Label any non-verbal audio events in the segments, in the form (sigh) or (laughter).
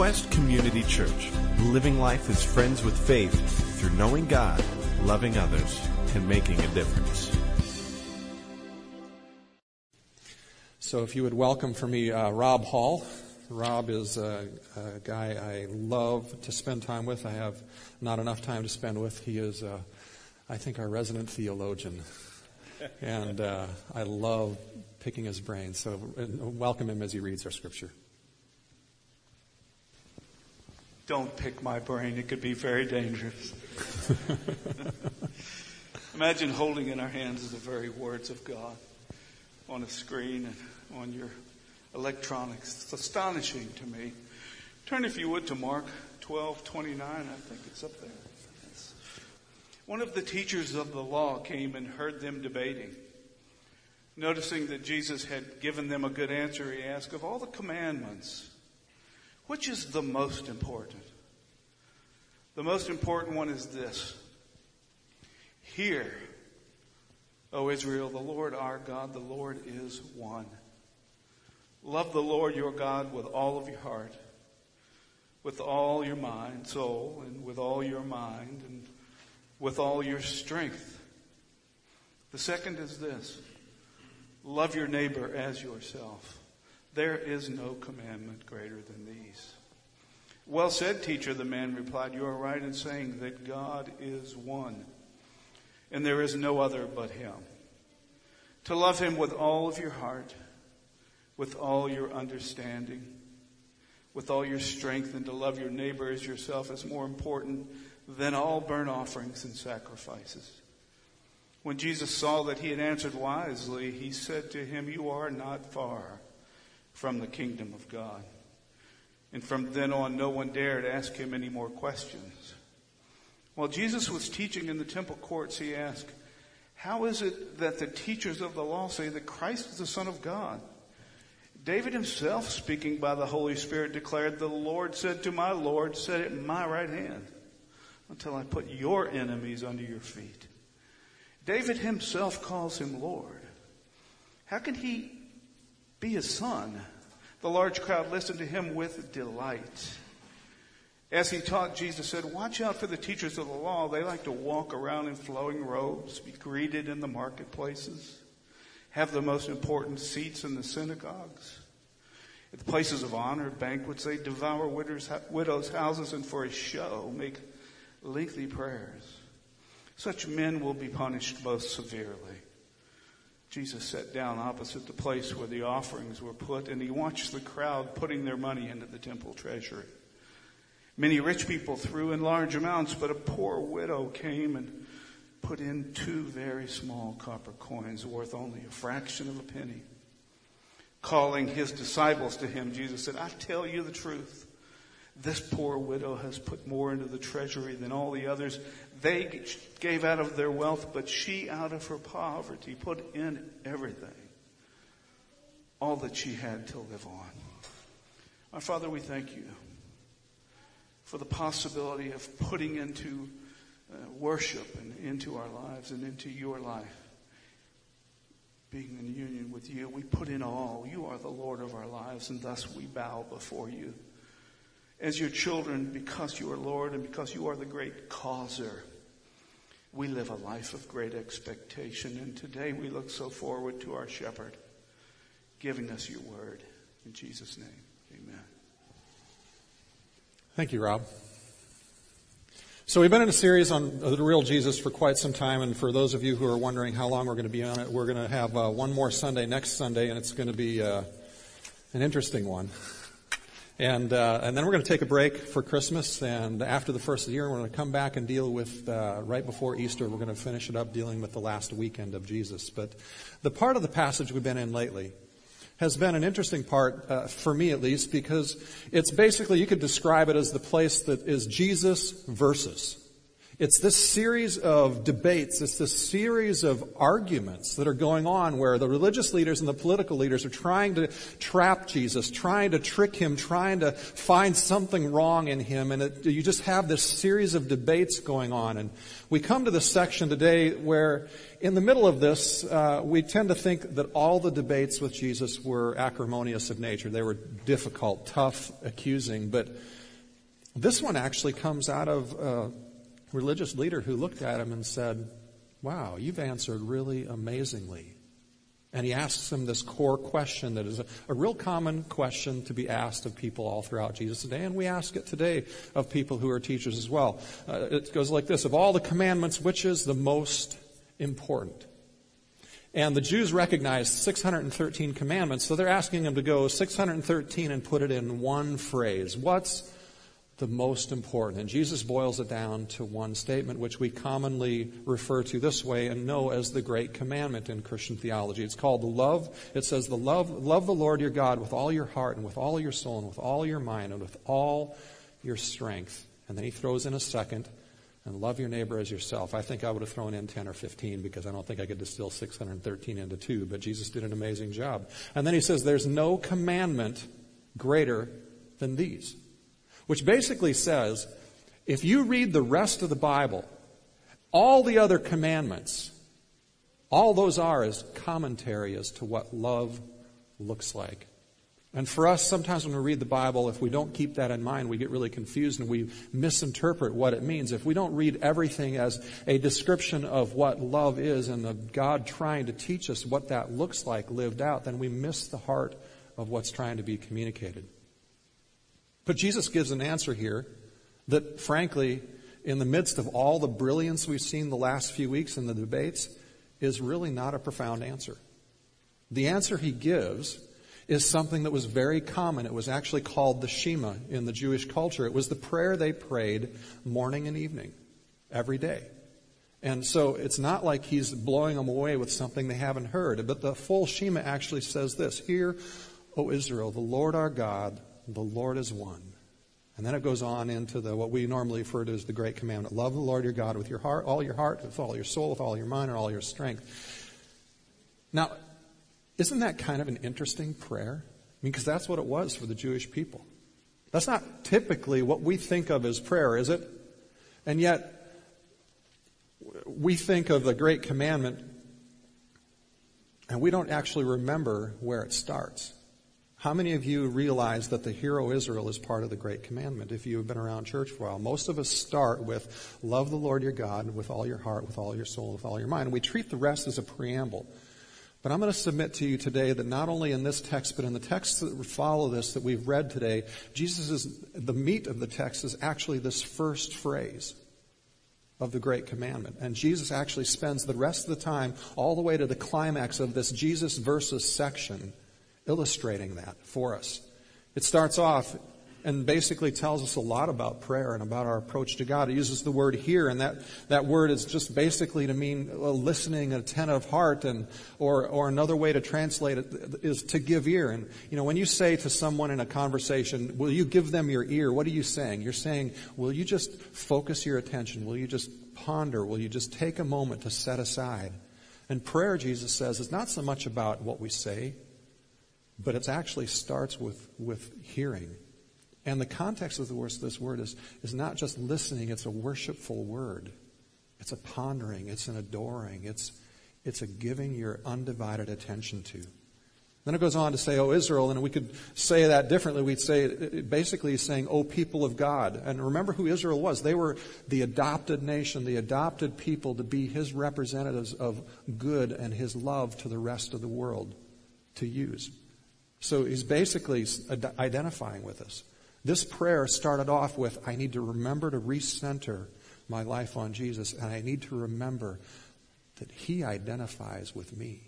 Quest Community Church, living life as friends with faith through knowing God, loving others, and making a difference. So, if you would welcome for me uh, Rob Hall. Rob is a, a, guy I love to spend time with. I have not enough time to spend with. He is, uh, I think, our resident theologian. And uh, I love picking his brain. So, welcome him as he reads our scripture. Don't pick my brain. It could be very dangerous. (laughs) Imagine holding in our hands the very words of God on a screen and on your electronics. It's astonishing to me. Turn, if you would, to Mark 12 29. I think it's up there. Yes. One of the teachers of the law came and heard them debating. Noticing that Jesus had given them a good answer, he asked, Of all the commandments, which is the most important? The most important one is this Hear, O Israel, the Lord our God, the Lord is one. Love the Lord your God with all of your heart, with all your mind, soul, and with all your mind, and with all your strength. The second is this love your neighbor as yourself. There is no commandment greater than these. Well said, teacher, the man replied. You are right in saying that God is one, and there is no other but him. To love him with all of your heart with all your understanding, with all your strength, and to love your neighbor as yourself is more important than all burnt offerings and sacrifices. When Jesus saw that he had answered wisely, he said to him, You are not far from the kingdom of God. And from then on, no one dared ask him any more questions. While Jesus was teaching in the temple courts, he asked, How is it that the teachers of the law say that Christ is the Son of God? David himself, speaking by the Holy Spirit, declared, The Lord said to my Lord, Set at my right hand until I put your enemies under your feet. David himself calls him Lord. How can he be his son? The large crowd listened to him with delight. As he taught, Jesus said, Watch out for the teachers of the law. They like to walk around in flowing robes, be greeted in the marketplaces have the most important seats in the synagogues. At the places of honor, banquets, they devour widows' houses and for a show make lengthy prayers. Such men will be punished most severely. Jesus sat down opposite the place where the offerings were put, and he watched the crowd putting their money into the temple treasury. Many rich people threw in large amounts, but a poor widow came and put in two very small copper coins worth only a fraction of a penny. Calling his disciples to him, Jesus said, I tell you the truth. This poor widow has put more into the treasury than all the others. They gave out of their wealth, but she out of her poverty put in everything. All that she had to live on. Our Father, we thank you for the possibility of putting into uh, worship and into our lives and into your life. Being in union with you, we put in all. You are the Lord of our lives, and thus we bow before you. As your children, because you are Lord and because you are the great causer, we live a life of great expectation. And today we look so forward to our shepherd giving us your word. In Jesus' name, amen. Thank you, Rob. So we've been in a series on the real Jesus for quite some time, and for those of you who are wondering how long we're going to be on it, we're going to have uh, one more Sunday next Sunday, and it's going to be uh, an interesting one. And uh, and then we're going to take a break for Christmas, and after the first of the year, we're going to come back and deal with uh, right before Easter. We're going to finish it up dealing with the last weekend of Jesus. But the part of the passage we've been in lately has been an interesting part, uh, for me at least, because it's basically, you could describe it as the place that is Jesus versus. It's this series of debates, it's this series of arguments that are going on where the religious leaders and the political leaders are trying to trap Jesus, trying to trick him, trying to find something wrong in him. And it, you just have this series of debates going on. And we come to this section today where, in the middle of this, uh, we tend to think that all the debates with Jesus were acrimonious of nature. They were difficult, tough, accusing. But this one actually comes out of. Uh, religious leader who looked at him and said, Wow, you've answered really amazingly. And he asks him this core question that is a, a, real common question to be asked of people all throughout Jesus' day, and we ask it today of people who are teachers as well. Uh, it goes like this Of all the commandments, which is the most important? And the Jews recognized 613 commandments, so they're asking him to go 613 and put it in one phrase. What's the most important. And Jesus boils it down to one statement, which we commonly refer to this way and know as the great commandment in Christian theology. It's called the love. It says the love, love the Lord your God with all your heart and with all your soul and with all your mind and with all your strength. And then he throws in a second, and love your neighbor as yourself. I think I would have thrown in 10 or 15 because I don't think I could distill 613 into two, but Jesus did an amazing job. And then he says there's no commandment greater than these. Which basically says if you read the rest of the Bible, all the other commandments, all those are is commentary as to what love looks like. And for us, sometimes when we read the Bible, if we don't keep that in mind, we get really confused and we misinterpret what it means. If we don't read everything as a description of what love is and of God trying to teach us what that looks like lived out, then we miss the heart of what's trying to be communicated. But Jesus gives an answer here that, frankly, in the midst of all the brilliance we've seen the last few weeks in the debates, is really not a profound answer. The answer he gives is something that was very common. It was actually called the Shema in the Jewish culture. It was the prayer they prayed morning and evening, every day. And so it's not like he's blowing them away with something they haven't heard. But the full Shema actually says this Hear, O Israel, the Lord our God, the Lord is one. And then it goes on into the what we normally refer to as the great commandment. Love the Lord your God with your heart, all your heart, with all your soul, with all your mind, and all your strength. Now, isn't that kind of an interesting prayer? I mean, because that's what it was for the Jewish people. That's not typically what we think of as prayer, is it? And yet, we think of the great commandment and we don't actually remember where it starts. How many of you realize that the Hear O Israel is part of the Great Commandment if you have been around church for a while? Most of us start with love the Lord your God with all your heart, with all your soul, with all your mind. And we treat the rest as a preamble. But I'm going to submit to you today that not only in this text, but in the texts that follow this that we've read today, Jesus is, the meat of the text is actually this first phrase of the Great Commandment. And Jesus actually spends the rest of the time, all the way to the climax of this Jesus versus section, illustrating that for us. It starts off and basically tells us a lot about prayer and about our approach to God. It uses the word hear, and that, that word is just basically to mean a listening, attentive heart, and or or another way to translate it is to give ear. And you know, when you say to someone in a conversation, "Will you give them your ear?" What are you saying? You're saying, "Will you just focus your attention? Will you just ponder? Will you just take a moment to set aside?" And prayer, Jesus says, is not so much about what we say but it actually starts with, with hearing. And the context of the words this word is, is not just listening, it's a worshipful word. It's a pondering, it's an adoring, it's, it's a giving your undivided attention to. Then it goes on to say, Oh, Israel, and we could say that differently. We'd say, basically saying, Oh, people of God. And remember who Israel was. They were the adopted nation, the adopted people to be his representatives of good and his love to the rest of the world to use. So he's basically identifying with us. This prayer started off with I need to remember to recenter my life on Jesus, and I need to remember that he identifies with me.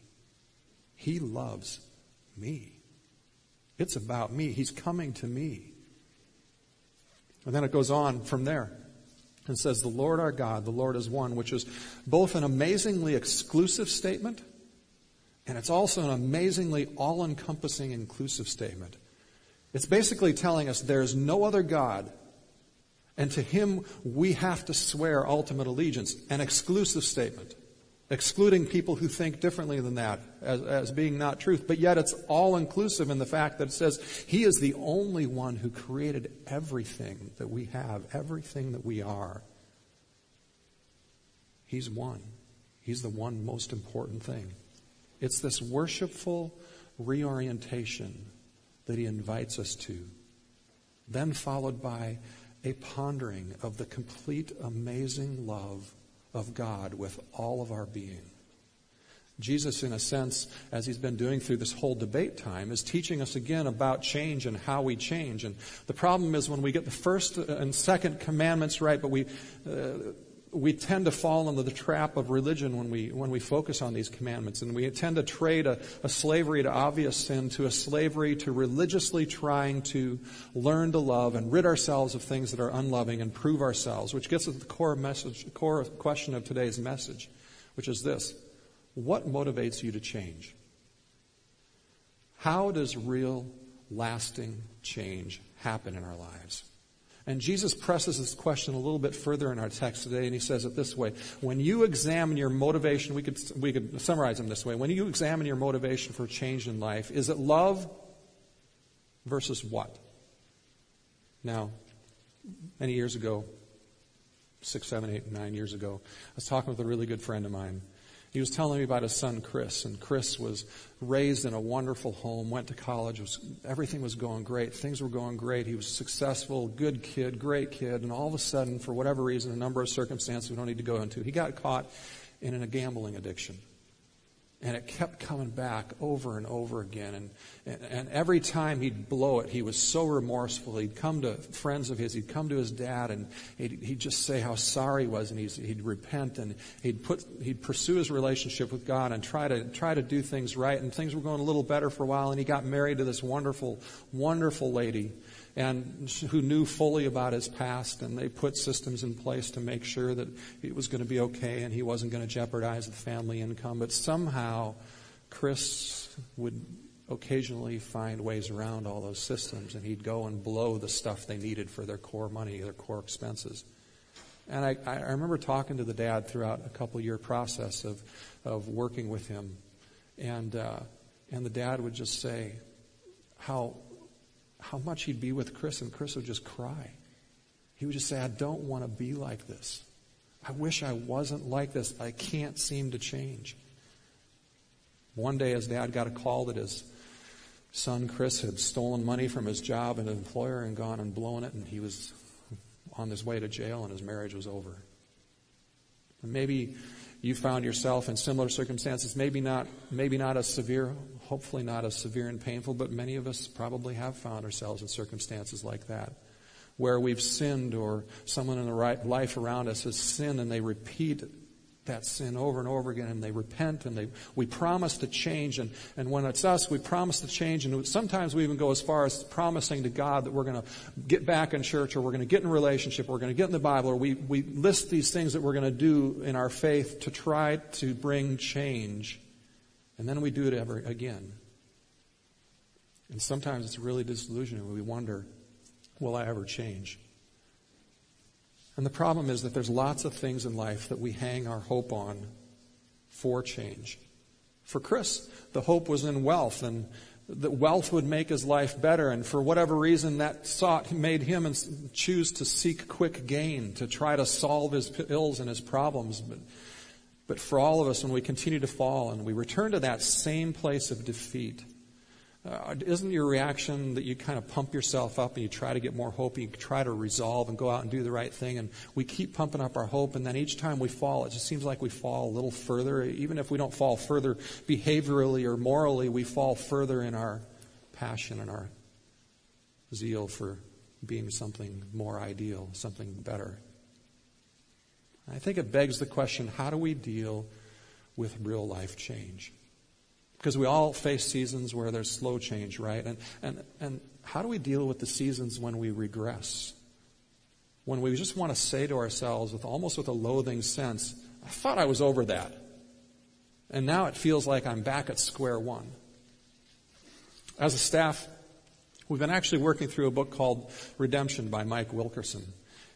He loves me. It's about me. He's coming to me. And then it goes on from there and says, The Lord our God, the Lord is one, which is both an amazingly exclusive statement and it's also an amazingly all encompassing, inclusive statement. It's basically telling us there's no other God And to him, we have to swear ultimate allegiance, an exclusive statement, excluding people who think differently than that as, as being not truth. But yet it's all inclusive in the fact that it says he is the only one who created everything that we have, everything that we are. He's one. He's the one most important thing. It's this worshipful reorientation that he invites us to, then followed by a pondering of the complete, amazing love of God with all of our being. Jesus, in a sense, as he's been doing through this whole debate time, is teaching us again about change and how we change. And the problem is when we get the first and second commandments right, but we uh, we tend to fall into the trap of religion when we, when we focus on these commandments. And we tend to trade a, a, slavery to obvious sin to a slavery to religiously trying to learn to love and rid ourselves of things that are unloving and prove ourselves, which gets at the core message, core question of today's message, which is this. What motivates you to change? How does real, lasting change happen in our lives? And Jesus presses this question a little bit further in our text today, and he says it this way. When you examine your motivation, we could, we could summarize them this way. When you examine your motivation for change in life, is it love versus what? Now, many years ago, six, seven, eight, nine years ago, I was talking with a really good friend of mine. He was telling me about his son Chris, and Chris was raised in a wonderful home, went to college, was, everything was going great, things were going great. He was successful, good kid, great kid, and all of a sudden, for whatever reason, a number of circumstances we don't need to go into, he got caught in a gambling addiction. And it kept coming back over and over again. And, and, and, every time he'd blow it, he was so remorseful. He'd come to friends of his, he'd come to his dad, and he'd, he'd just say how sorry he was, and he'd repent, and he'd, put, he'd pursue his relationship with God and try to, try to do things right. And things were going a little better for a while, and he got married to this wonderful, wonderful lady and who knew fully about his past, and they put systems in place to make sure that it was going to be okay and he wasn't going to jeopardize the family income. But somehow, Chris would occasionally find ways around all those systems, and he'd go and blow the stuff they needed for their core money, their core expenses. And I, I remember talking to the dad throughout a couple year process of, of working with him, and uh, and the dad would just say how how much he'd be with Chris, and Chris would just cry. He would just say, I don't want to be like this. I wish I wasn't like this. I can't seem to change. One day, his dad got a call that his son Chris had stolen money from his job and employer and gone and blown it, and he was on his way to jail, and his marriage was over. And maybe you found yourself in similar circumstances, maybe not, maybe not as severe, hopefully not as severe and painful, but many of us probably have found ourselves in circumstances like that, where we've sinned or someone in the right life around us has sinned and they repeat that sin over and over again and they repent and they we promise to change. And, and when it's us we promise to change. And sometimes we even go as far as promising to god that we're going to get back in church or we're going to get in relationship or we're going to get in the bible or we, we list these things that we're going to do in our faith to try to bring change and then we do it ever again and sometimes it's really disillusioning we wonder will i ever change and the problem is that there's lots of things in life that we hang our hope on for change. For Chris, the hope was in wealth and that wealth would make his life better. And for whatever reason, that sought made him choose to seek quick gain, to try to solve his ills and his problems. But, but for all of us, when we continue to fall and we return to that same place of defeat, uh, isn't your reaction that you kind of pump yourself up and you try to get more hope, and you try to resolve and go out and do the right thing, and we keep pumping up our hope, and then each time we fall, it just seems like we fall a little further. Even if we don't fall further behaviorally or morally, we fall further in our passion and our zeal for being something more ideal, something better. I think it begs the question how do we deal with real life change? Because we all face seasons where there's slow change, right? And, and, and how do we deal with the seasons when we regress? When we just want to say to ourselves, with almost with a loathing sense, I thought I was over that. And now it feels like I'm back at square one. As a staff, we've been actually working through a book called Redemption by Mike Wilkerson.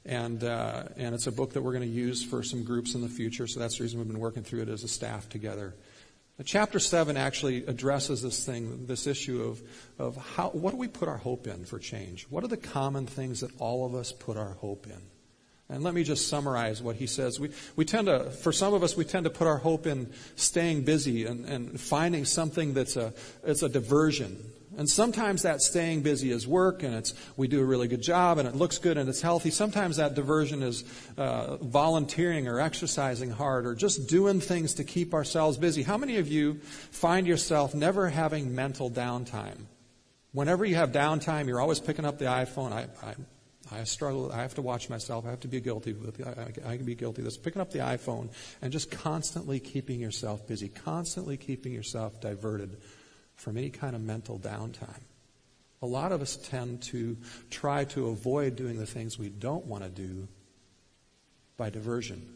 And, uh, and it's a book that we're going to use for some groups in the future, so that's the reason we've been working through it as a staff together. Chapter 7 actually addresses this thing, this issue of, of how, what do we put our hope in for change? What are the common things that all of us put our hope in? And let me just summarize what he says. We, we tend to, for some of us, we tend to put our hope in staying busy and, and finding something that's a, it's a diversion. And sometimes that staying busy is work and it's, we do a really good job and it looks good and it's healthy. Sometimes that diversion is uh, volunteering or exercising hard or just doing things to keep ourselves busy. How many of you find yourself never having mental downtime? Whenever you have downtime, you're always picking up the iPhone. I, I I struggle. I have to watch myself. I have to be guilty with. I, I, can be guilty of this. Picking up the iPhone and just constantly keeping yourself busy, constantly keeping yourself diverted from any kind of mental downtime. A lot of us tend to try to avoid doing the things we don't want to do by diversion,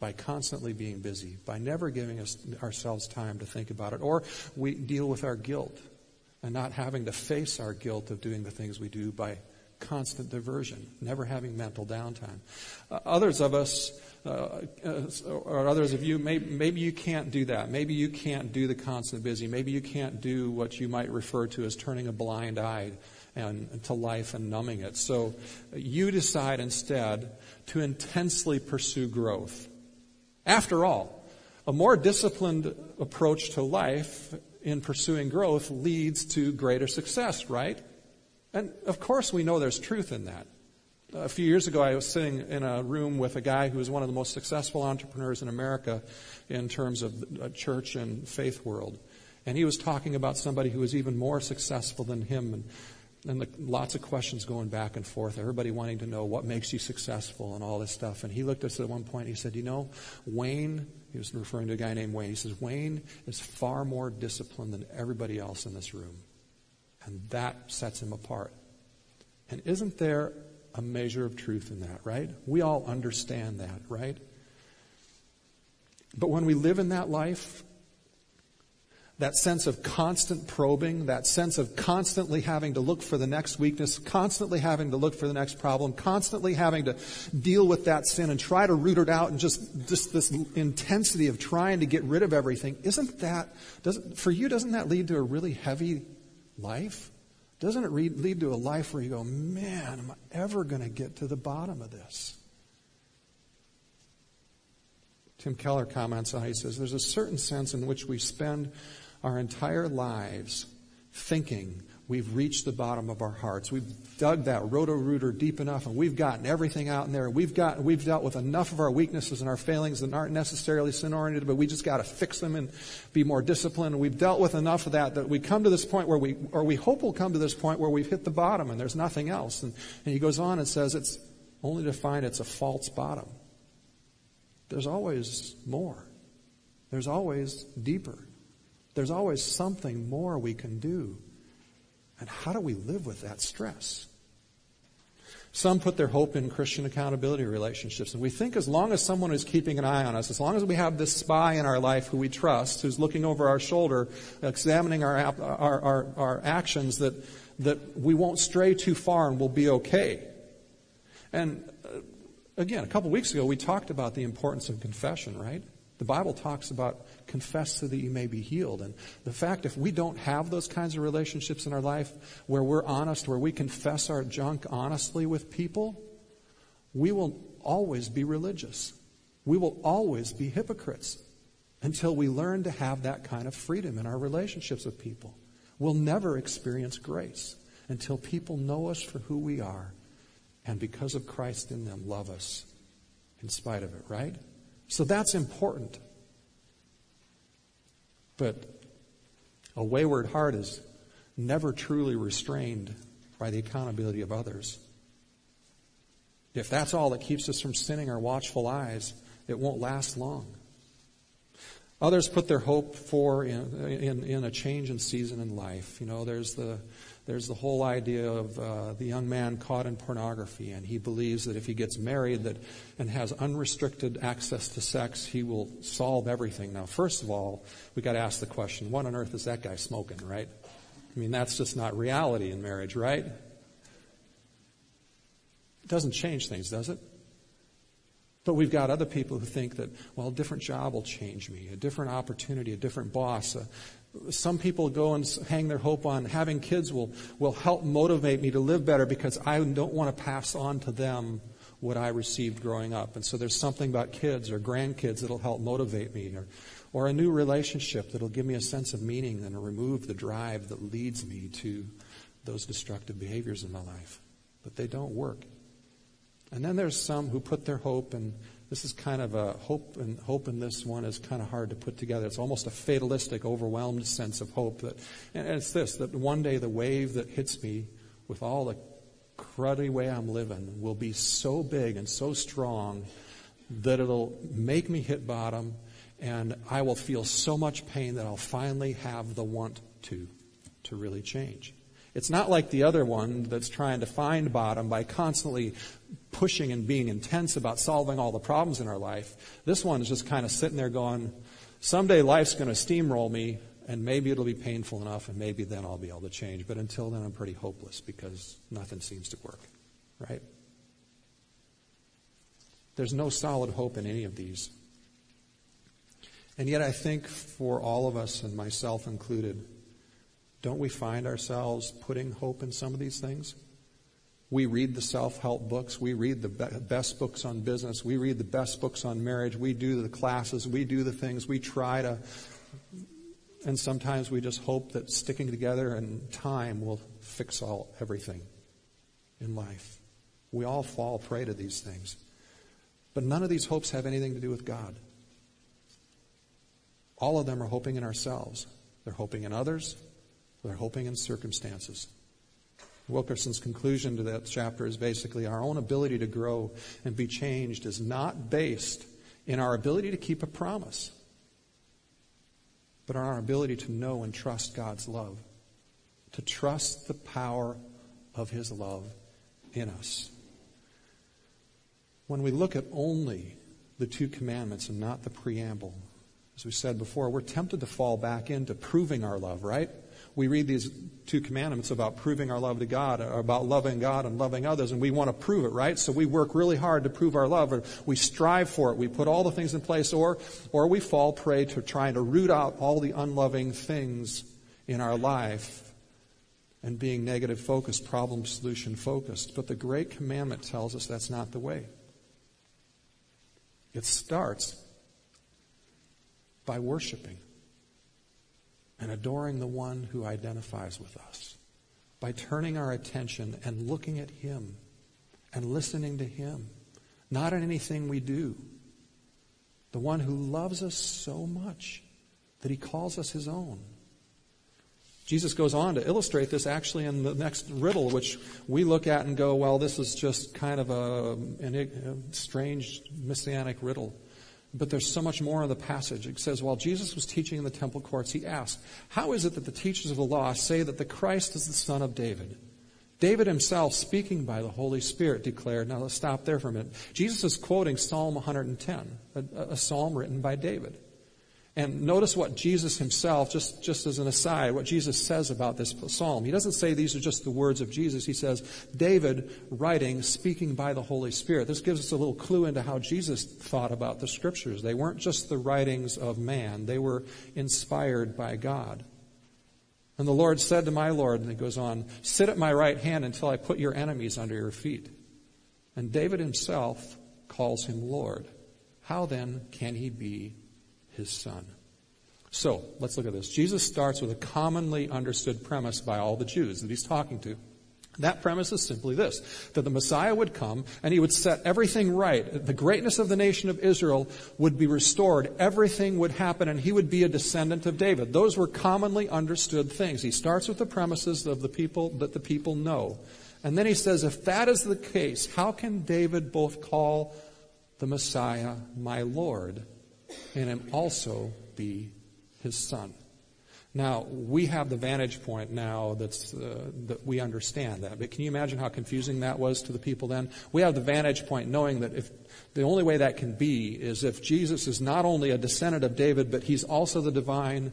by constantly being busy, by never giving us, ourselves time to think about it, or we deal with our guilt and not having to face our guilt of doing the things we do by constant diversion, never having mental downtime. Uh, others of us, uh, uh, or others of you, maybe, maybe you can't do that. Maybe you can't do the constant busy. Maybe you can't do what you might refer to as turning a blind eye and, to life and numbing it. So you decide instead to intensely pursue growth. After all, a more disciplined approach to life in pursuing growth leads to greater success, right? And of course, we know there's truth in that. A few years ago, I was sitting in a room with a guy who was one of the most successful entrepreneurs in America in terms of the uh, church and faith world. And he was talking about somebody who was even more successful than him. And, and the, lots of questions going back and forth, everybody wanting to know what makes you successful and all this stuff. And he looked at us at one point and he said, You know, Wayne, he was referring to a guy named Wayne, he says, Wayne is far more disciplined than everybody else in this room. And that sets him apart. And isn't there a measure of truth in that, right? We all understand that, right? But when we live in that life, that sense of constant probing, that sense of constantly having to look for the next weakness, constantly having to look for the next problem, constantly having to deal with that sin and try to root it out and just, just this intensity of trying to get rid of everything, isn't that, doesn't, for you, doesn't that lead to a really heavy life? Doesn't it lead to a life where you go, man, am I ever going to get to the bottom of this? Tim Keller comments on it. He says, There's a certain sense in which we spend our entire lives thinking we've reached the bottom of our hearts. We've dug that roto-rooter deep enough and we've gotten everything out in there. We've got, we've dealt with enough of our weaknesses and our failings that aren't necessarily sin-oriented, but we just got to fix them and be more disciplined. We've dealt with enough of that that we come to this point where we, or we hope we'll come to this point where we've hit the bottom and there's nothing else. And, and he goes on and says it's only to find it's a false bottom. There's always more. There's always deeper. There's always something more we can do. And how do we live with that stress? Some put their hope in Christian accountability relationships. And we think as long as someone is keeping an eye on us, as long as we have this spy in our life who we trust, who's looking over our shoulder, examining our, our, our, our actions, that, that we won't stray too far and we'll be okay. And uh, again, a couple weeks ago, we talked about the importance of confession, right? The Bible talks about confess so that you may be healed. And the fact if we don't have those kinds of relationships in our life where we're honest, where we confess our junk honestly with people, we will always be religious. We will always be hypocrites until we learn to have that kind of freedom in our relationships with people. We'll never experience grace until people know us for who we are and because of Christ in them love us in spite of it, right? So that's important. But a wayward heart is never truly restrained by the accountability of others. If that's all that keeps us from sinning our watchful eyes, it won't last long. Others put their hope for in, in, in a change in season in life. You know, there's the there's the whole idea of uh, the young man caught in pornography, and he believes that if he gets married that, and has unrestricted access to sex, he will solve everything. Now, first of all, we got to ask the question: What on earth is that guy smoking? Right? I mean, that's just not reality in marriage, right? It doesn't change things, does it? But we've got other people who think that, well, a different job will change me, a different opportunity, a different boss. Uh, some people go and hang their hope on having kids will, will help motivate me to live better because I don't want to pass on to them what I received growing up. And so there's something about kids or grandkids that'll help motivate me, or, or a new relationship that'll give me a sense of meaning and remove the drive that leads me to those destructive behaviors in my life. But they don't work. And then there's some who put their hope in this is kind of a hope and hope in this one is kind of hard to put together. It's almost a fatalistic, overwhelmed sense of hope that and it's this that one day the wave that hits me with all the cruddy way I'm living will be so big and so strong that it'll make me hit bottom and I will feel so much pain that I'll finally have the want to to really change. It's not like the other one that's trying to find bottom by constantly pushing and being intense about solving all the problems in our life. This one is just kind of sitting there going, someday life's going to steamroll me and maybe it'll be painful enough and maybe then I'll be able to change. But until then, I'm pretty hopeless because nothing seems to work, right? There's no solid hope in any of these. And yet, I think for all of us, and myself included, don't we find ourselves putting hope in some of these things? We read the self help books. We read the best books on business. We read the best books on marriage. We do the classes. We do the things. We try to. And sometimes we just hope that sticking together and time will fix all everything in life. We all fall prey to these things. But none of these hopes have anything to do with God. All of them are hoping in ourselves. They're hoping in others. They're hoping in circumstances. Wilkerson's conclusion to that chapter is basically our own ability to grow and be changed is not based in our ability to keep a promise, but on our ability to know and trust God's love, to trust the power of His love in us. When we look at only the two commandments and not the preamble, as we said before, we're tempted to fall back into proving our love, right? We read these two commandments about proving our love to God, about loving God and loving others, and we want to prove it, right? So we work really hard to prove our love, or we strive for it. We put all the things in place, or, or we fall prey to trying to root out all the unloving things in our life and being negative focused, problem solution focused. But the great commandment tells us that's not the way. It starts by worshiping and adoring the one who identifies with us by turning our attention and looking at Him and listening to Him, not in anything we do. The one who loves us so much that He calls us His own. Jesus goes on to illustrate this actually in the next riddle, which we look at and go, well, this is just kind of a, a strange messianic riddle. But there's so much more in the passage. It says, while Jesus was teaching in the temple courts, he asked, How is it that the teachers of the law say that the Christ is the son of David? David himself, speaking by the Holy Spirit, declared, now let's stop there for a minute. Jesus is quoting Psalm 110, a, a psalm written by David. And notice what Jesus himself, just, just as an aside, what Jesus says about this psalm. He doesn't say these are just the words of Jesus. He says, David writing, speaking by the Holy Spirit. This gives us a little clue into how Jesus thought about the scriptures. They weren't just the writings of man, they were inspired by God. And the Lord said to my Lord, and he goes on, Sit at my right hand until I put your enemies under your feet. And David himself calls him Lord. How then can he be his son. So, let's look at this. Jesus starts with a commonly understood premise by all the Jews that he's talking to. That premise is simply this that the Messiah would come and he would set everything right. The greatness of the nation of Israel would be restored. Everything would happen and he would be a descendant of David. Those were commonly understood things. He starts with the premises of the people that the people know. And then he says, if that is the case, how can David both call the Messiah my Lord and him also be his son. Now, we have the vantage point now that's, uh, that we understand that. But can you imagine how confusing that was to the people then? We have the vantage point knowing that if the only way that can be is if Jesus is not only a descendant of David, but he's also the divine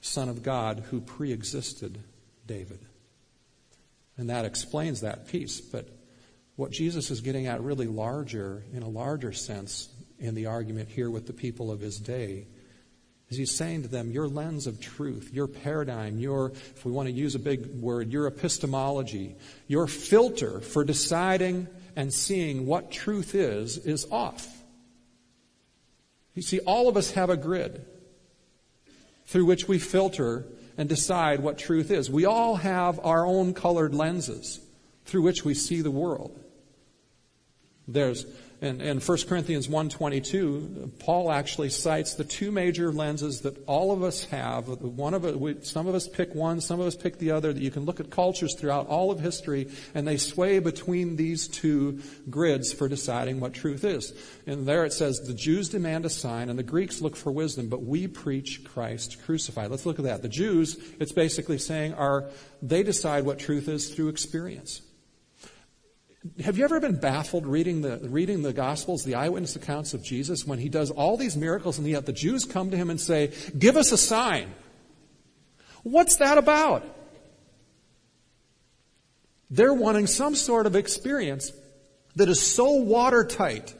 Son of God who preexisted David. And that explains that piece. But what Jesus is getting at really larger, in a larger sense, in the argument here with the people of his day, is he's saying to them, your lens of truth, your paradigm, your, if we want to use a big word, your epistemology, your filter for deciding and seeing what truth is, is off. You see, all of us have a grid through which we filter and decide what truth is. We all have our own colored lenses through which we see the world. There's in, in 1 Corinthians 1.22, Paul actually cites the two major lenses that all of us have. One of some of us pick one, some of us pick the other, that you can look at cultures throughout all of history, and they sway between these two grids for deciding what truth is. And there it says, the Jews demand a sign, and the Greeks look for wisdom, but we preach Christ crucified. Let's look at that. The Jews, it's basically saying, are, they decide what truth is through experience. Have you ever been baffled reading the, reading the Gospels, the eyewitness accounts of Jesus, when he does all these miracles and yet the Jews come to him and say, Give us a sign? What's that about? They're wanting some sort of experience that is so watertight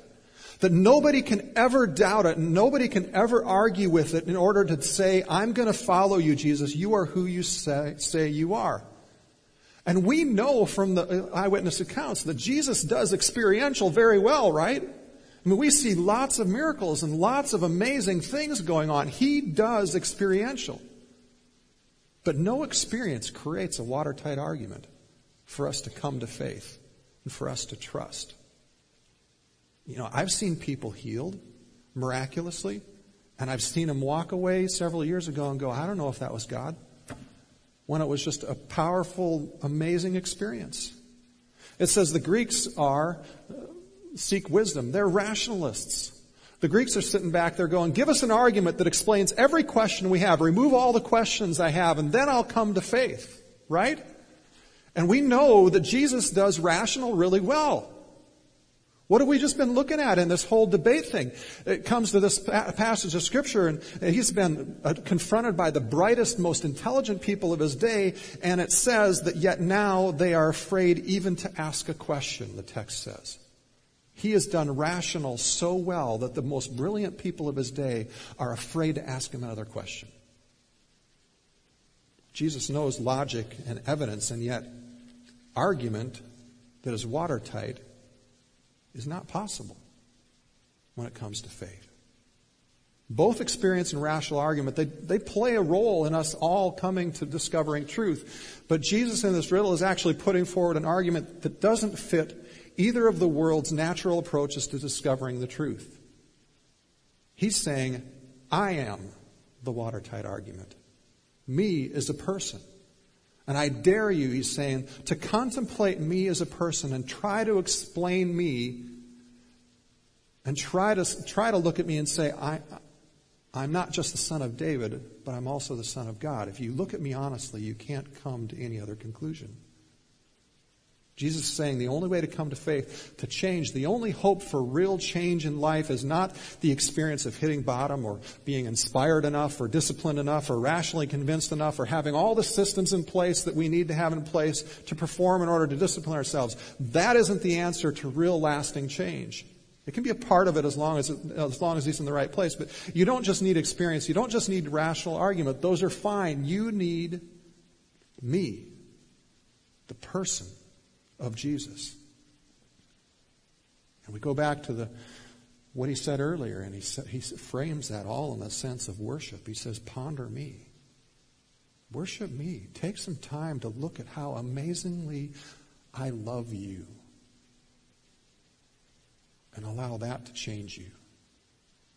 that nobody can ever doubt it and nobody can ever argue with it in order to say, I'm going to follow you, Jesus. You are who you say, say you are. And we know from the eyewitness accounts that Jesus does experiential very well, right? I mean, we see lots of miracles and lots of amazing things going on. He does experiential. But no experience creates a watertight argument for us to come to faith and for us to trust. You know, I've seen people healed miraculously, and I've seen them walk away several years ago and go, I don't know if that was God when it was just a powerful, amazing experience. It says the Greeks are, uh, seek wisdom. They're rationalists. The Greeks are sitting back there going, give us an argument that explains every question we have. Remove all the questions I have and then I'll come to faith. Right? And we know that Jesus does rational really well. What have we just been looking at in this whole debate thing? It comes to this passage of scripture and he's been uh, confronted by the brightest, most intelligent people of his day and it says that yet now they are afraid even to ask a question, the text says. He has done rational so well that the most brilliant people of his day are afraid to ask him another question. Jesus knows logic and evidence and yet argument that is watertight is not possible when it comes to faith. Both experience and rational argument, they, they play a role in us all coming to discovering truth. But Jesus in this riddle is actually putting forward an argument that doesn't fit either of the world's natural approaches to discovering the truth. He's saying, I am the watertight argument. Me as a person. And I dare you, he's saying, to contemplate me as a person and try to explain me and try to, try to look at me and say, I, I'm not just the son of David, but I'm also the son of God. If you look at me honestly, you can't come to any other conclusion. Jesus is saying the only way to come to faith, to change, the only hope for real change in life is not the experience of hitting bottom or being inspired enough or disciplined enough or rationally convinced enough or having all the systems in place that we need to have in place to perform in order to discipline ourselves. That isn't the answer to real lasting change. It can be a part of it as long as, it, as long as he's in the right place. But you don't just need experience. You don't just need rational argument. Those are fine. You need me, the person of Jesus. And we go back to the what he said earlier, and he, he frames that all in the sense of worship. He says, Ponder me. Worship me. Take some time to look at how amazingly I love you. And allow that to change you.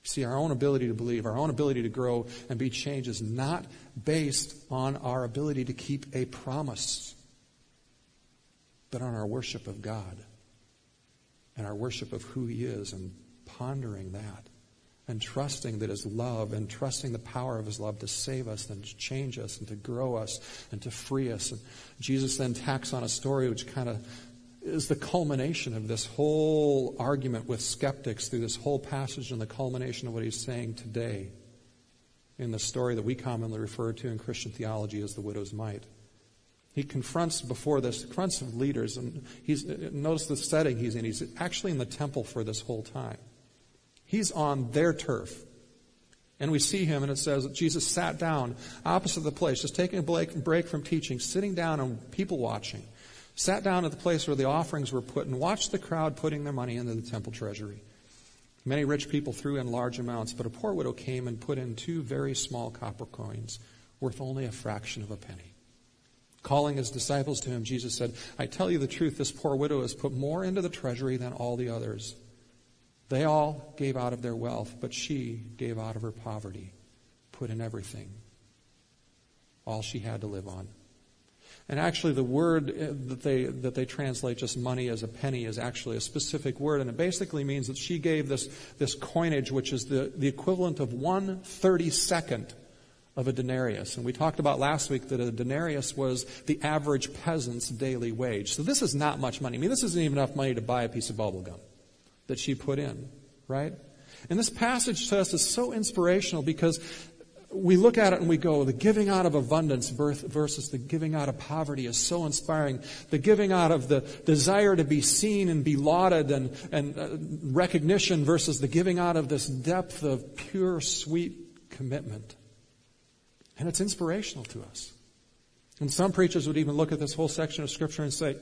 See, our own ability to believe, our own ability to grow and be changed is not based on our ability to keep a promise but on our worship of God and our worship of who He is and pondering that and trusting that His love and trusting the power of His love to save us and to change us and to grow us and to free us. And Jesus then tacks on a story which kind of is the culmination of this whole argument with skeptics through this whole passage and the culmination of what he's saying today in the story that we commonly refer to in Christian theology as the widow's mite. He confronts before this, confronts leaders, and he's, notice the setting he's in. He's actually in the temple for this whole time. He's on their turf. And we see him, and it says that Jesus sat down opposite the place, just taking a break from teaching, sitting down and people watching. Sat down at the place where the offerings were put and watched the crowd putting their money into the temple treasury. Many rich people threw in large amounts, but a poor widow came and put in two very small copper coins, worth only a fraction of a penny. Calling his disciples to him, Jesus said, I tell you the truth, this poor widow has put more into the treasury than all the others. They all gave out of their wealth, but she gave out of her poverty, put in everything, all she had to live on. And actually, the word uh, that they, that they translate just money as a penny is actually a specific word, and it basically means that she gave this, this coinage, which is the, the equivalent of one thirty second of a denarius. And we talked about last week that a denarius was the average peasant's daily wage. So this is not much money. I mean, this isn't even enough money to buy a piece of bubble gum that she put in, right? And this passage to us is so inspirational because we look at it and we go, the giving out of abundance versus the giving out of poverty is so inspiring. The giving out of the desire to be seen and be lauded and, and uh, recognition versus the giving out of this depth of pure, sweet commitment. And it's inspirational to us. And some preachers would even look at this whole section of Scripture and say,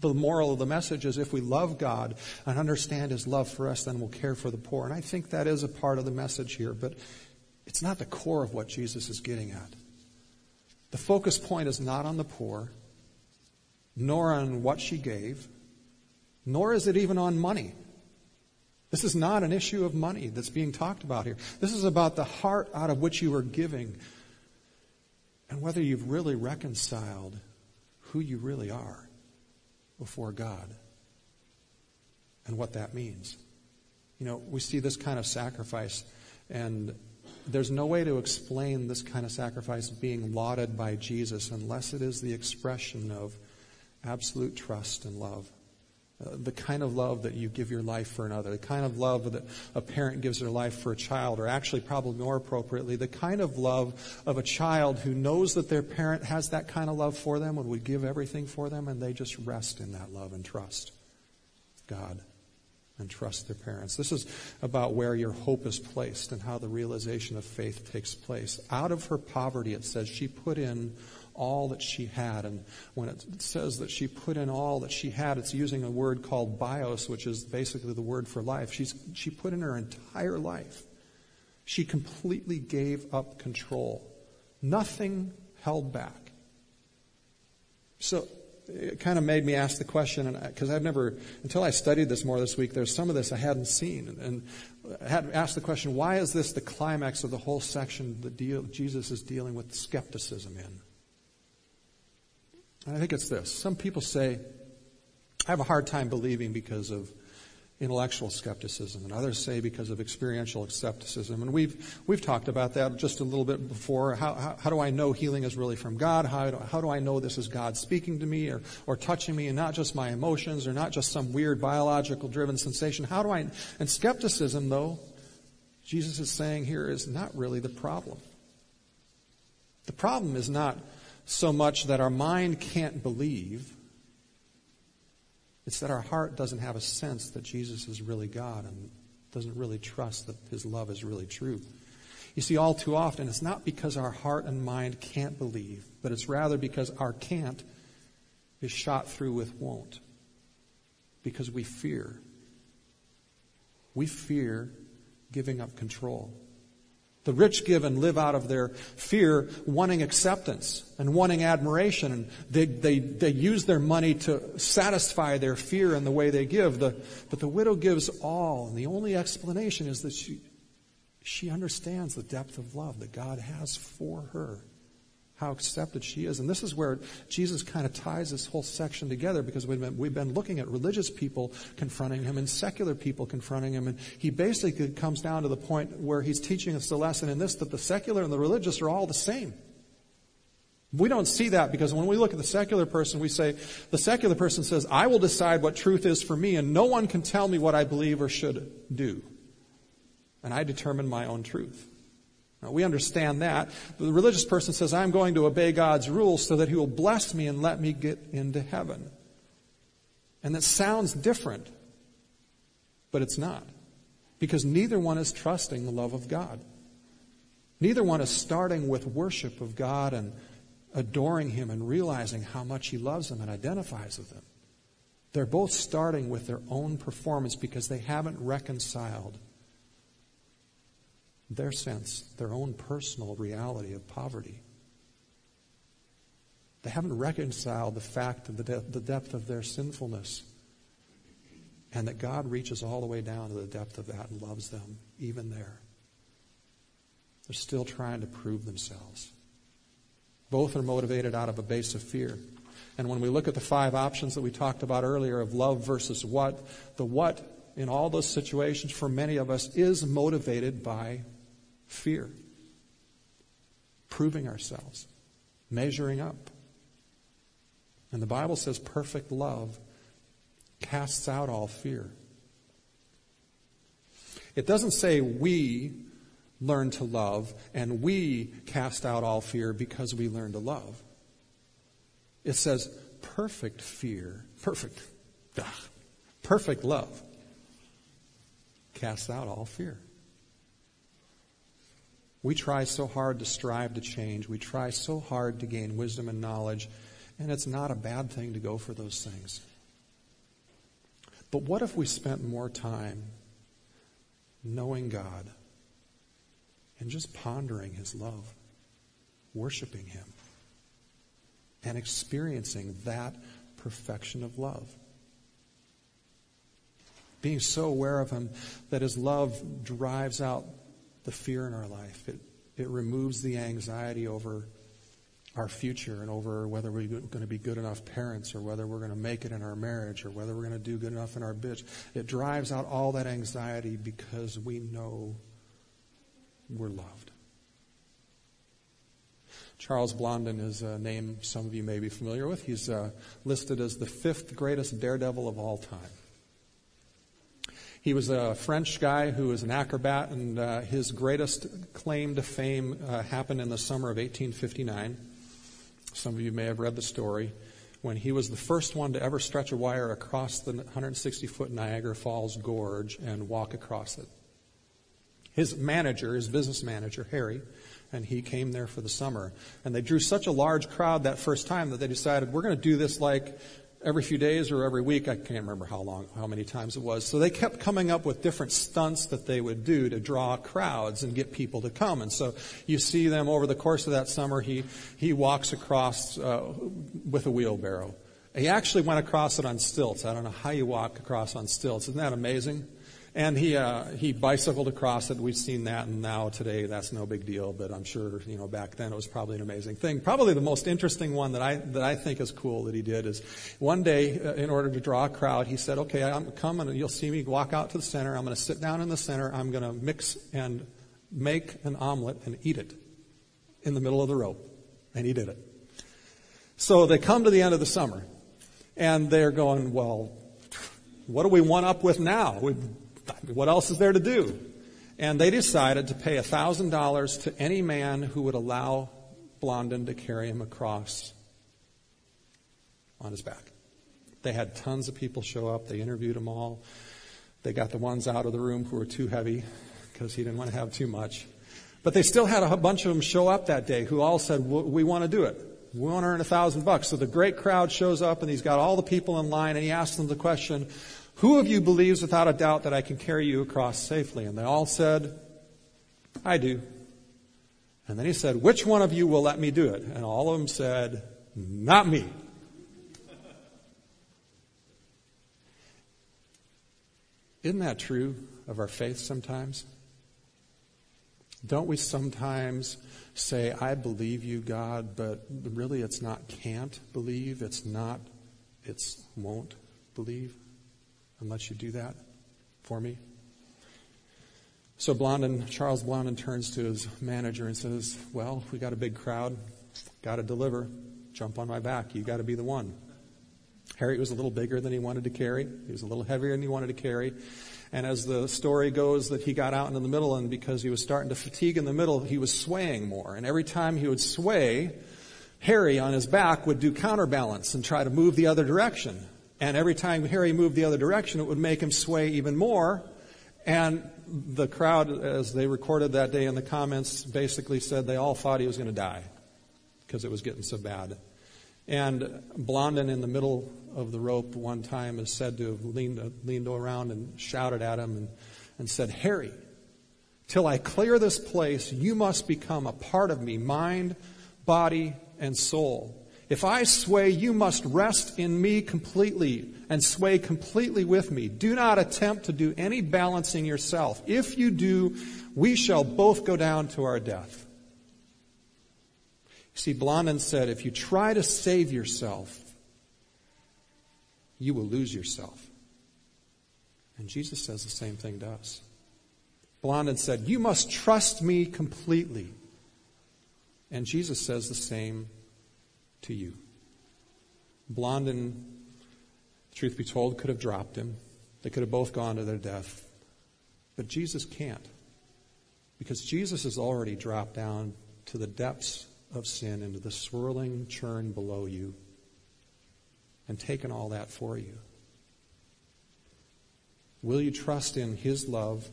the moral of the message is if we love God and understand His love for us, then we'll care for the poor. And I think that is a part of the message here, but it's not the core of what Jesus is getting at. The focus point is not on the poor, nor on what she gave, nor is it even on money. This is not an issue of money that's being talked about here. This is about the heart out of which you are giving and whether you've really reconciled who you really are before God and what that means. You know, we see this kind of sacrifice, and there's no way to explain this kind of sacrifice being lauded by Jesus unless it is the expression of absolute trust and love. Uh, the kind of love that you give your life for another, the kind of love that a parent gives their life for a child, or actually, probably more appropriately, the kind of love of a child who knows that their parent has that kind of love for them and would give everything for them, and they just rest in that love and trust God and trust their parents. This is about where your hope is placed and how the realization of faith takes place. Out of her poverty, it says she put in all that she had. And when it says that she put in all that she had, it's using a word called bios, which is basically the word for life. She's, she put in her entire life. She completely gave up control. Nothing held back. So it kind of made me ask the question, because I've never, until I studied this more this week, there's some of this I hadn't seen. And I had asked the question, why is this the climax of the whole section that deal, Jesus is dealing with skepticism in? I think it's this. Some people say, I have a hard time believing because of intellectual skepticism, and others say because of experiential skepticism. And we've, we've talked about that just a little bit before. How, how, how do I know healing is really from God? How do, how do I know this is God speaking to me or, or touching me and not just my emotions or not just some weird biological driven sensation? How do I, and skepticism though, Jesus is saying here is not really the problem. The problem is not so much that our mind can't believe. It's that our heart doesn't have a sense that Jesus is really God and doesn't really trust that his love is really true. You see, all too often, it's not because our heart and mind can't believe, but it's rather because our can't is shot through with won't. Because we fear. We fear giving up control. The rich give and live out of their fear, wanting acceptance and wanting admiration. And they, they, they use their money to satisfy their fear in the way they give. The, but the widow gives all. And the only explanation is that she, she understands the depth of love that God has for her how accepted she is. And this is where Jesus kind of ties this whole section together because we've been, we've been looking at religious people confronting him and secular people confronting him. And he basically comes down to the point where he's teaching us the lesson in this that the secular and the religious are all the same. We don't see that because when we look at the secular person, we say, the secular person says, I will decide what truth is for me and no one can tell me what I believe or should do. And I determine my own truth. Now, we understand that. The religious person says, I'm going to obey God's rules so that He will bless me and let me get into heaven. And that sounds different, but it's not. Because neither one is trusting the love of God. Neither one is starting with worship of God and adoring Him and realizing how much He loves them and identifies with them. They're both starting with their own performance because they haven't reconciled their sense, their own personal reality of poverty. They haven't reconciled the fact of the, de- the depth of their sinfulness and that God reaches all the way down to the depth of that and loves them even there. They're still trying to prove themselves. Both are motivated out of a base of fear. And when we look at the five options that we talked about earlier of love versus what, the what in all those situations for many of us is motivated by fear. Proving ourselves, measuring up. And the Bible says perfect love casts out all fear. It doesn't say we learn to love and we cast out all fear because we learn to love. It says perfect fear, perfect, ugh, (laughs) perfect love casts out all fear. We try so hard to strive to change. We try so hard to gain wisdom and knowledge, and it's not a bad thing to go for those things. But what if we spent more time knowing God and just pondering His love, worshiping Him, and experiencing that perfection of love? Being so aware of Him that His love drives out the fear in our life. It, it removes the anxiety over our future and over whether we're going to be good enough parents or whether we're going to make it in our marriage or whether we're going to do good enough in our business. It drives out all that anxiety because we know we're loved. Charles Blondin is a name some of you may be familiar with. He's uh, listed as the fifth greatest daredevil of all time. He was a French guy who was an acrobat, and uh, his greatest claim to fame uh, happened in the summer of 1859. Some of you may have read the story when he was the first one to ever stretch a wire across the 160 foot Niagara Falls Gorge and walk across it. His manager, his business manager, Harry, and he came there for the summer. And they drew such a large crowd that first time that they decided, we're going to do this like every few days or every week. I can't remember how long, how many times it was. So they kept coming up with different stunts that they would do to draw crowds and get people to come. And so you see them over the course of that summer. He he walks across uh, with a wheelbarrow. He actually went across it on stilts. I don't know how you walk across on stilts. Isn't that amazing? And he uh, he bicycled across it. We've seen that, and now today that's no big deal. But I'm sure you know back then it was probably an amazing thing. Probably the most interesting one that I that I think is cool that he did is one day uh, in order to draw a crowd, he said, "Okay, I'm coming, and you'll see me walk out to the center. I'm going to sit down in the center. I'm going to mix and make an omelet and eat it in the middle of the road." And he did it. So they come to the end of the summer, and they're going, "Well." What do we want up with now? We've what else is there to do? And they decided to pay $1,000 to any man who would allow Blondin to carry him across on his back. They had tons of people show up. They interviewed them all. They got the ones out of the room who were too heavy because he didn't want to have too much. But they still had a bunch of them show up that day who all said, We want to do it. We want to earn a thousand bucks. So the great crowd shows up and he's got all the people in line and he asks them the question, who of you believes without a doubt that I can carry you across safely? And they all said, I do. And then he said, Which one of you will let me do it? And all of them said, Not me. Isn't that true of our faith sometimes? Don't we sometimes say, I believe you, God, but really it's not can't believe, it's not, it's won't believe? Let you do that for me? So Blondin, Charles Blondin turns to his manager and says, Well, we got a big crowd, got to deliver. Jump on my back. You got to be the one. Harry was a little bigger than he wanted to carry. He was a little heavier than he wanted to carry. And as the story goes that he got out into the middle and because he was starting to fatigue in the middle, he was swaying more. And every time he would sway, Harry on his back would do counterbalance and try to move the other direction. And every time Harry moved the other direction, it would make him sway even more. And the crowd, as they recorded that day in the comments, basically said they all thought he was going to die because it was getting so bad. And Blondin in the middle of the rope one time is said to have leaned, leaned around and shouted at him and, and said, Harry, till I clear this place, you must become a part of me, mind, body, and soul. If I sway, you must rest in me completely and sway completely with me. Do not attempt to do any balancing yourself. If you do, we shall both go down to our death. See, Blondin said, if you try to save yourself, you will lose yourself. And Jesus says the same thing to us. Blondin said, You must trust me completely. And Jesus says the same to you. Blondin, truth be told, could have dropped him. They could have both gone to their death. But Jesus can't. Because Jesus has already dropped down to the depths of sin, into the swirling churn below you and taken all that for you? Will you trust in His love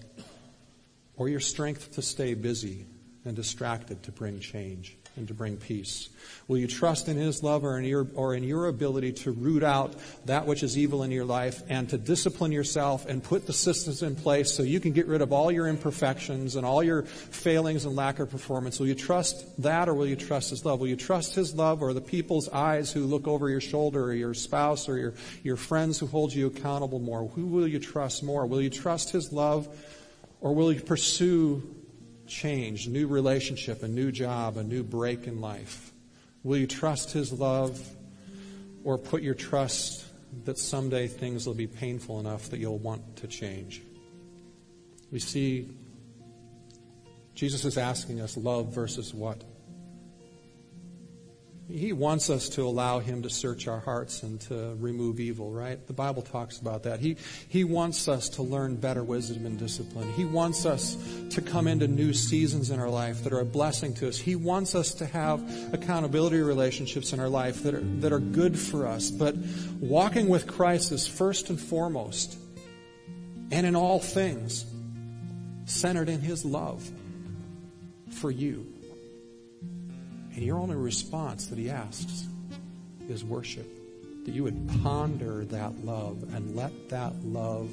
or your strength to stay busy and distracted to bring change? And to bring peace? Will you trust in His love or in, your, or in your ability to root out that which is evil in your life and to discipline yourself and put the systems in place so you can get rid of all your imperfections and all your failings and lack of performance? Will you trust that or will you trust His love? Will you trust His love or the people's eyes who look over your shoulder or your spouse or your, your friends who hold you accountable more? Who will you trust more? Will you trust His love or will you pursue change, new relationship, a new job, a new break in life? Will you trust His love or put your trust that someday things will be painful enough that you'll want to change? We see Jesus is asking us love versus what? He wants us to allow Him to search our hearts and to remove evil, right? The Bible talks about that. He, he wants us to learn better wisdom and discipline. He wants us to come into new seasons in our life that are a blessing to us. He wants us to have accountability relationships in our life that are, that are good for us. But walking with Christ is first and foremost, and in all things, centered in His love for you. And your only response that he asks is worship. That you would ponder that love and let that love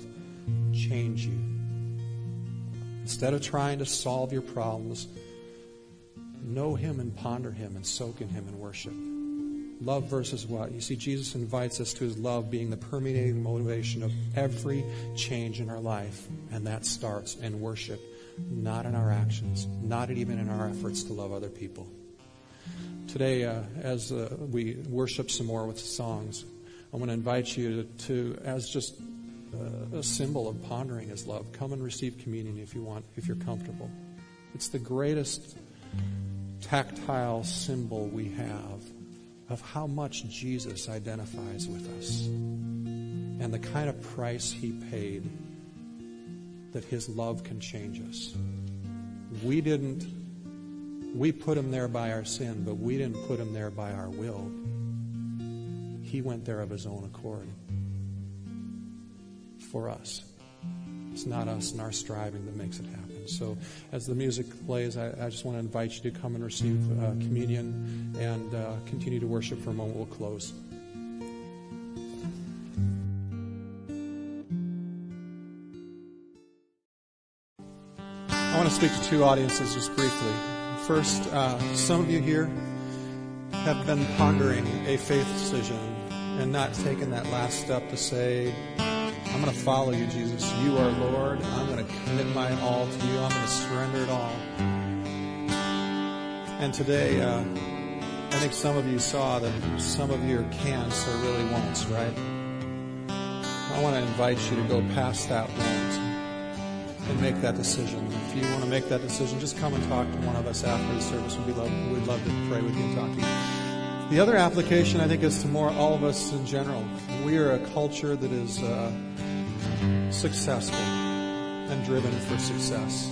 change you. Instead of trying to solve your problems, know him and ponder him and soak in him and worship. Love versus what? You see, Jesus invites us to his love being the permeating motivation of every change in our life. And that starts in worship, not in our actions, not even in our efforts to love other people today, uh, as uh, we worship some more with songs, I want to invite you to, to as just uh, a symbol of pondering His love, come and receive communion if you want, if you're comfortable. It's the greatest tactile symbol we have of how much Jesus identifies with us and the kind of price He paid that His love can change us. We didn't we put him there by our sin, but we didn't put him there by our will. He went there of his own accord for us. It's not us and our striving that makes it happen. So, as the music plays, I, I just want to invite you to come and receive uh, communion and uh, continue to worship for a moment. We'll close. I want to speak to two audiences just briefly. First, uh, some of you here have been pondering a faith decision and not taken that last step to say, I'm going to follow you, Jesus. You are Lord. I'm going to commit my all to you. I'm going to surrender it all. And today, uh, I think some of you saw that some of your can'ts are really won'ts, right? I want to invite you to go past that won't and make that decision. If you want to make that decision, just come and talk to one of us after the service. We'd love, we'd love to pray with you and talk to you. The other application, I think, is to more all of us in general. We are a culture that is uh, successful and driven for success.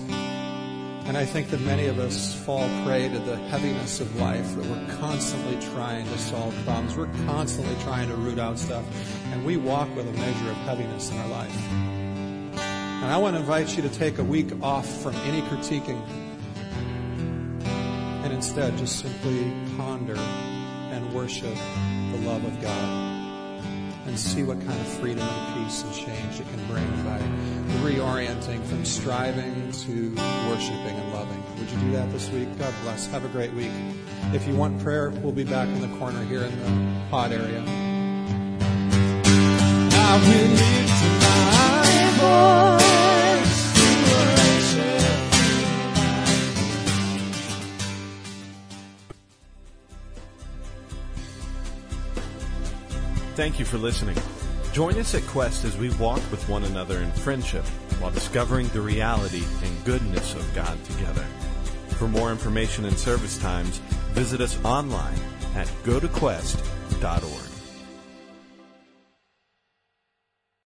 And I think that many of us fall prey to the heaviness of life, that we're constantly trying to solve problems. We're constantly trying to root out stuff. And we walk with a measure of heaviness in our life. And I want to invite you to take a week off from any critiquing and instead just simply ponder and worship the love of God and see what kind of freedom and peace and change it can bring by reorienting from striving to worshiping and loving. Would you do that this week? God bless. Have a great week. If you want prayer, we'll be back in the corner here in the pod area. I will my. Thank you for listening. Join us at Quest as we walk with one another in friendship while discovering the reality and goodness of God together. For more information and service times, visit us online at gotoquest.org.